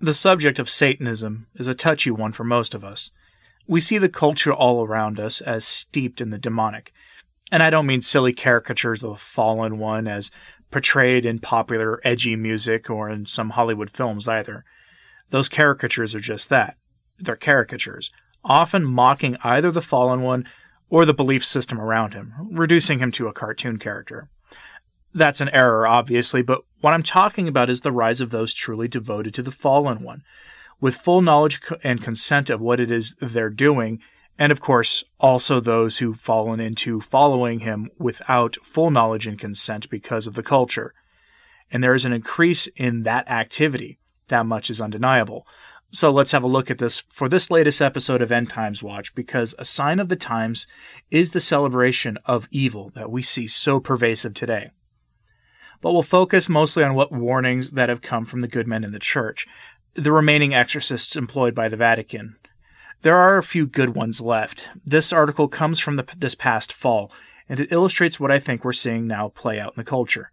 The subject of Satanism is a touchy one for most of us. We see the culture all around us as steeped in the demonic. And I don't mean silly caricatures of the fallen one as portrayed in popular edgy music or in some Hollywood films either. Those caricatures are just that. They're caricatures, often mocking either the fallen one or the belief system around him, reducing him to a cartoon character. That's an error, obviously, but what I'm talking about is the rise of those truly devoted to the fallen one, with full knowledge and consent of what it is they're doing, and of course, also those who've fallen into following him without full knowledge and consent because of the culture. And there is an increase in that activity. That much is undeniable. So let's have a look at this for this latest episode of End Times Watch because a sign of the times is the celebration of evil that we see so pervasive today. But we'll focus mostly on what warnings that have come from the good men in the church, the remaining exorcists employed by the Vatican. There are a few good ones left. This article comes from the, this past fall, and it illustrates what I think we're seeing now play out in the culture.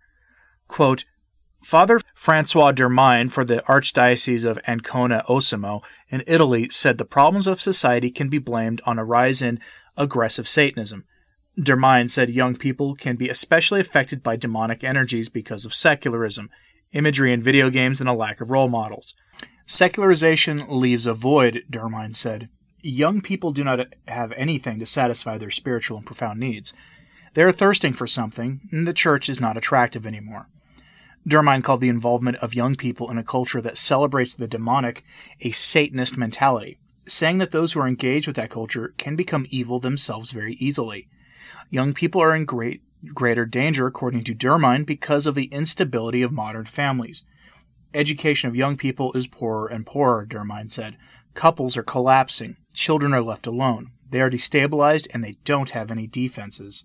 Quote, Father Francois Dermine for the Archdiocese of Ancona Osimo in Italy said the problems of society can be blamed on a rise in aggressive Satanism. Dermine said young people can be especially affected by demonic energies because of secularism, imagery in video games, and a lack of role models. Secularization leaves a void, Dermine said. Young people do not have anything to satisfy their spiritual and profound needs. They are thirsting for something, and the church is not attractive anymore. Dermine called the involvement of young people in a culture that celebrates the demonic a Satanist mentality, saying that those who are engaged with that culture can become evil themselves very easily. Young people are in great greater danger, according to Dermine, because of the instability of modern families. Education of young people is poorer and poorer, Dermine said. Couples are collapsing. Children are left alone. They are destabilized and they don't have any defenses.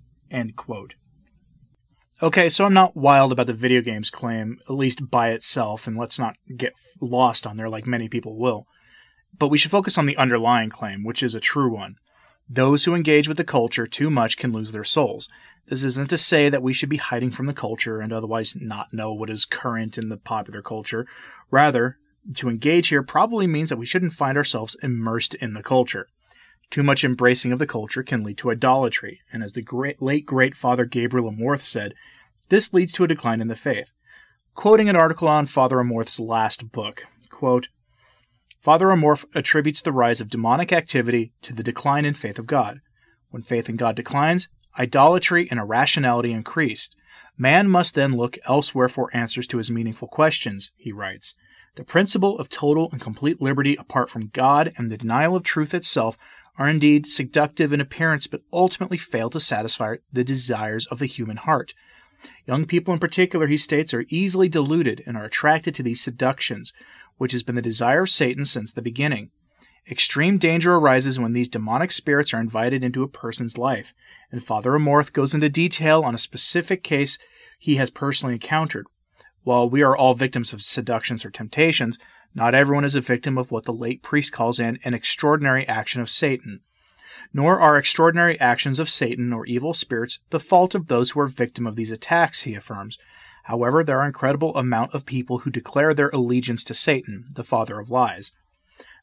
Okay, so I'm not wild about the video games claim, at least by itself, and let's not get lost on there like many people will. But we should focus on the underlying claim, which is a true one. Those who engage with the culture too much can lose their souls. This isn't to say that we should be hiding from the culture and otherwise not know what is current in the popular culture. Rather, to engage here probably means that we shouldn't find ourselves immersed in the culture. Too much embracing of the culture can lead to idolatry, and as the great, late great Father Gabriel Amorth said, this leads to a decline in the faith. Quoting an article on Father Amorth's last book, quote, Father Amorth attributes the rise of demonic activity to the decline in faith of God. When faith in God declines, idolatry and irrationality increased. Man must then look elsewhere for answers to his meaningful questions, he writes. The principle of total and complete liberty apart from God and the denial of truth itself are indeed seductive in appearance, but ultimately fail to satisfy the desires of the human heart. Young people in particular, he states, are easily deluded and are attracted to these seductions, which has been the desire of Satan since the beginning. Extreme danger arises when these demonic spirits are invited into a person's life, and Father Amorth goes into detail on a specific case he has personally encountered. While we are all victims of seductions or temptations, not everyone is a victim of what the late priest calls an, an extraordinary action of Satan. Nor are extraordinary actions of Satan or evil spirits the fault of those who are victim of these attacks, he affirms. However, there are incredible amount of people who declare their allegiance to Satan, the father of lies.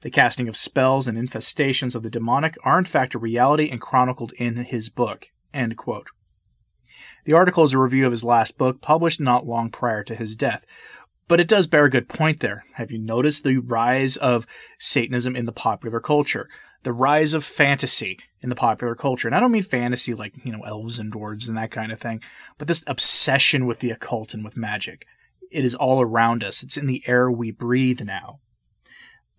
The casting of spells and infestations of the demonic are in fact a reality and chronicled in his book. The article is a review of his last book, published not long prior to his death, but it does bear a good point there. Have you noticed the rise of Satanism in the popular culture? The rise of fantasy in the popular culture. And I don't mean fantasy like, you know, elves and dwarves and that kind of thing, but this obsession with the occult and with magic. It is all around us. It's in the air we breathe now.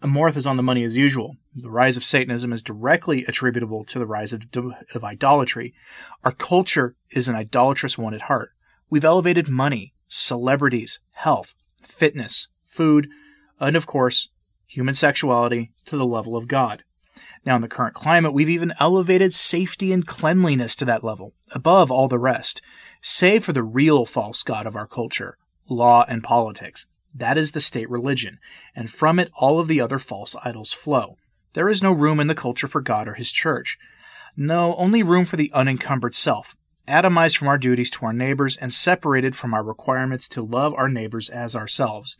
Amorth is on the money as usual. The rise of Satanism is directly attributable to the rise of, of idolatry. Our culture is an idolatrous one at heart. We've elevated money, celebrities, health, fitness, food, and of course, human sexuality to the level of God. Now, in the current climate, we've even elevated safety and cleanliness to that level, above all the rest, save for the real false God of our culture, law and politics. That is the state religion, and from it all of the other false idols flow. There is no room in the culture for God or His church. No, only room for the unencumbered self, atomized from our duties to our neighbors and separated from our requirements to love our neighbors as ourselves.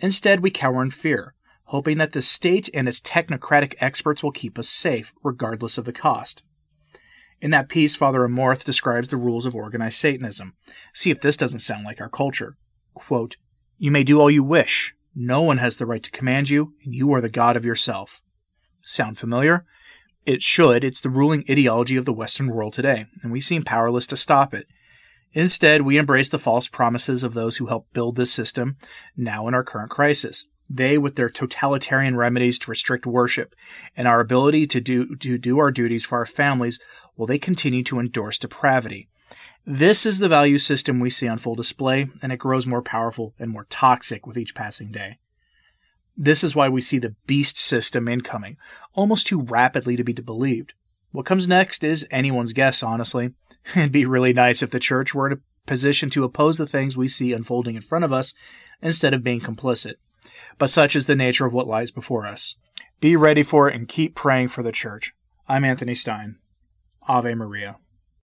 Instead, we cower in fear. hoping that the state and its technocratic experts will keep us safe, regardless of the cost. In that piece, Father Amorth describes the rules of organized Satanism. See if this doesn't sound like our culture. Quote, You may do all you wish. No one has the right to command you, and you are the God of yourself. Sound familiar? It should. It's the ruling ideology of the Western world today, and we seem powerless to stop it. Instead, we embrace the false promises of those who helped build this system now in our current crisis. They, with their totalitarian remedies to restrict worship and our ability to do, to do our duties for our families, will they continue to endorse depravity. This is the value system we see on full display, and it grows more powerful and more toxic with each passing day. This is why we see the beast system incoming, almost too rapidly to be believed. What comes next is anyone's guess, honestly. It'd be really nice if the church were in a position to oppose the things we see unfolding in front of us instead of being complicit but such is the nature of what lies before us. Be ready for it and keep praying for the church. I'm Anthony Stine. Ave Maria.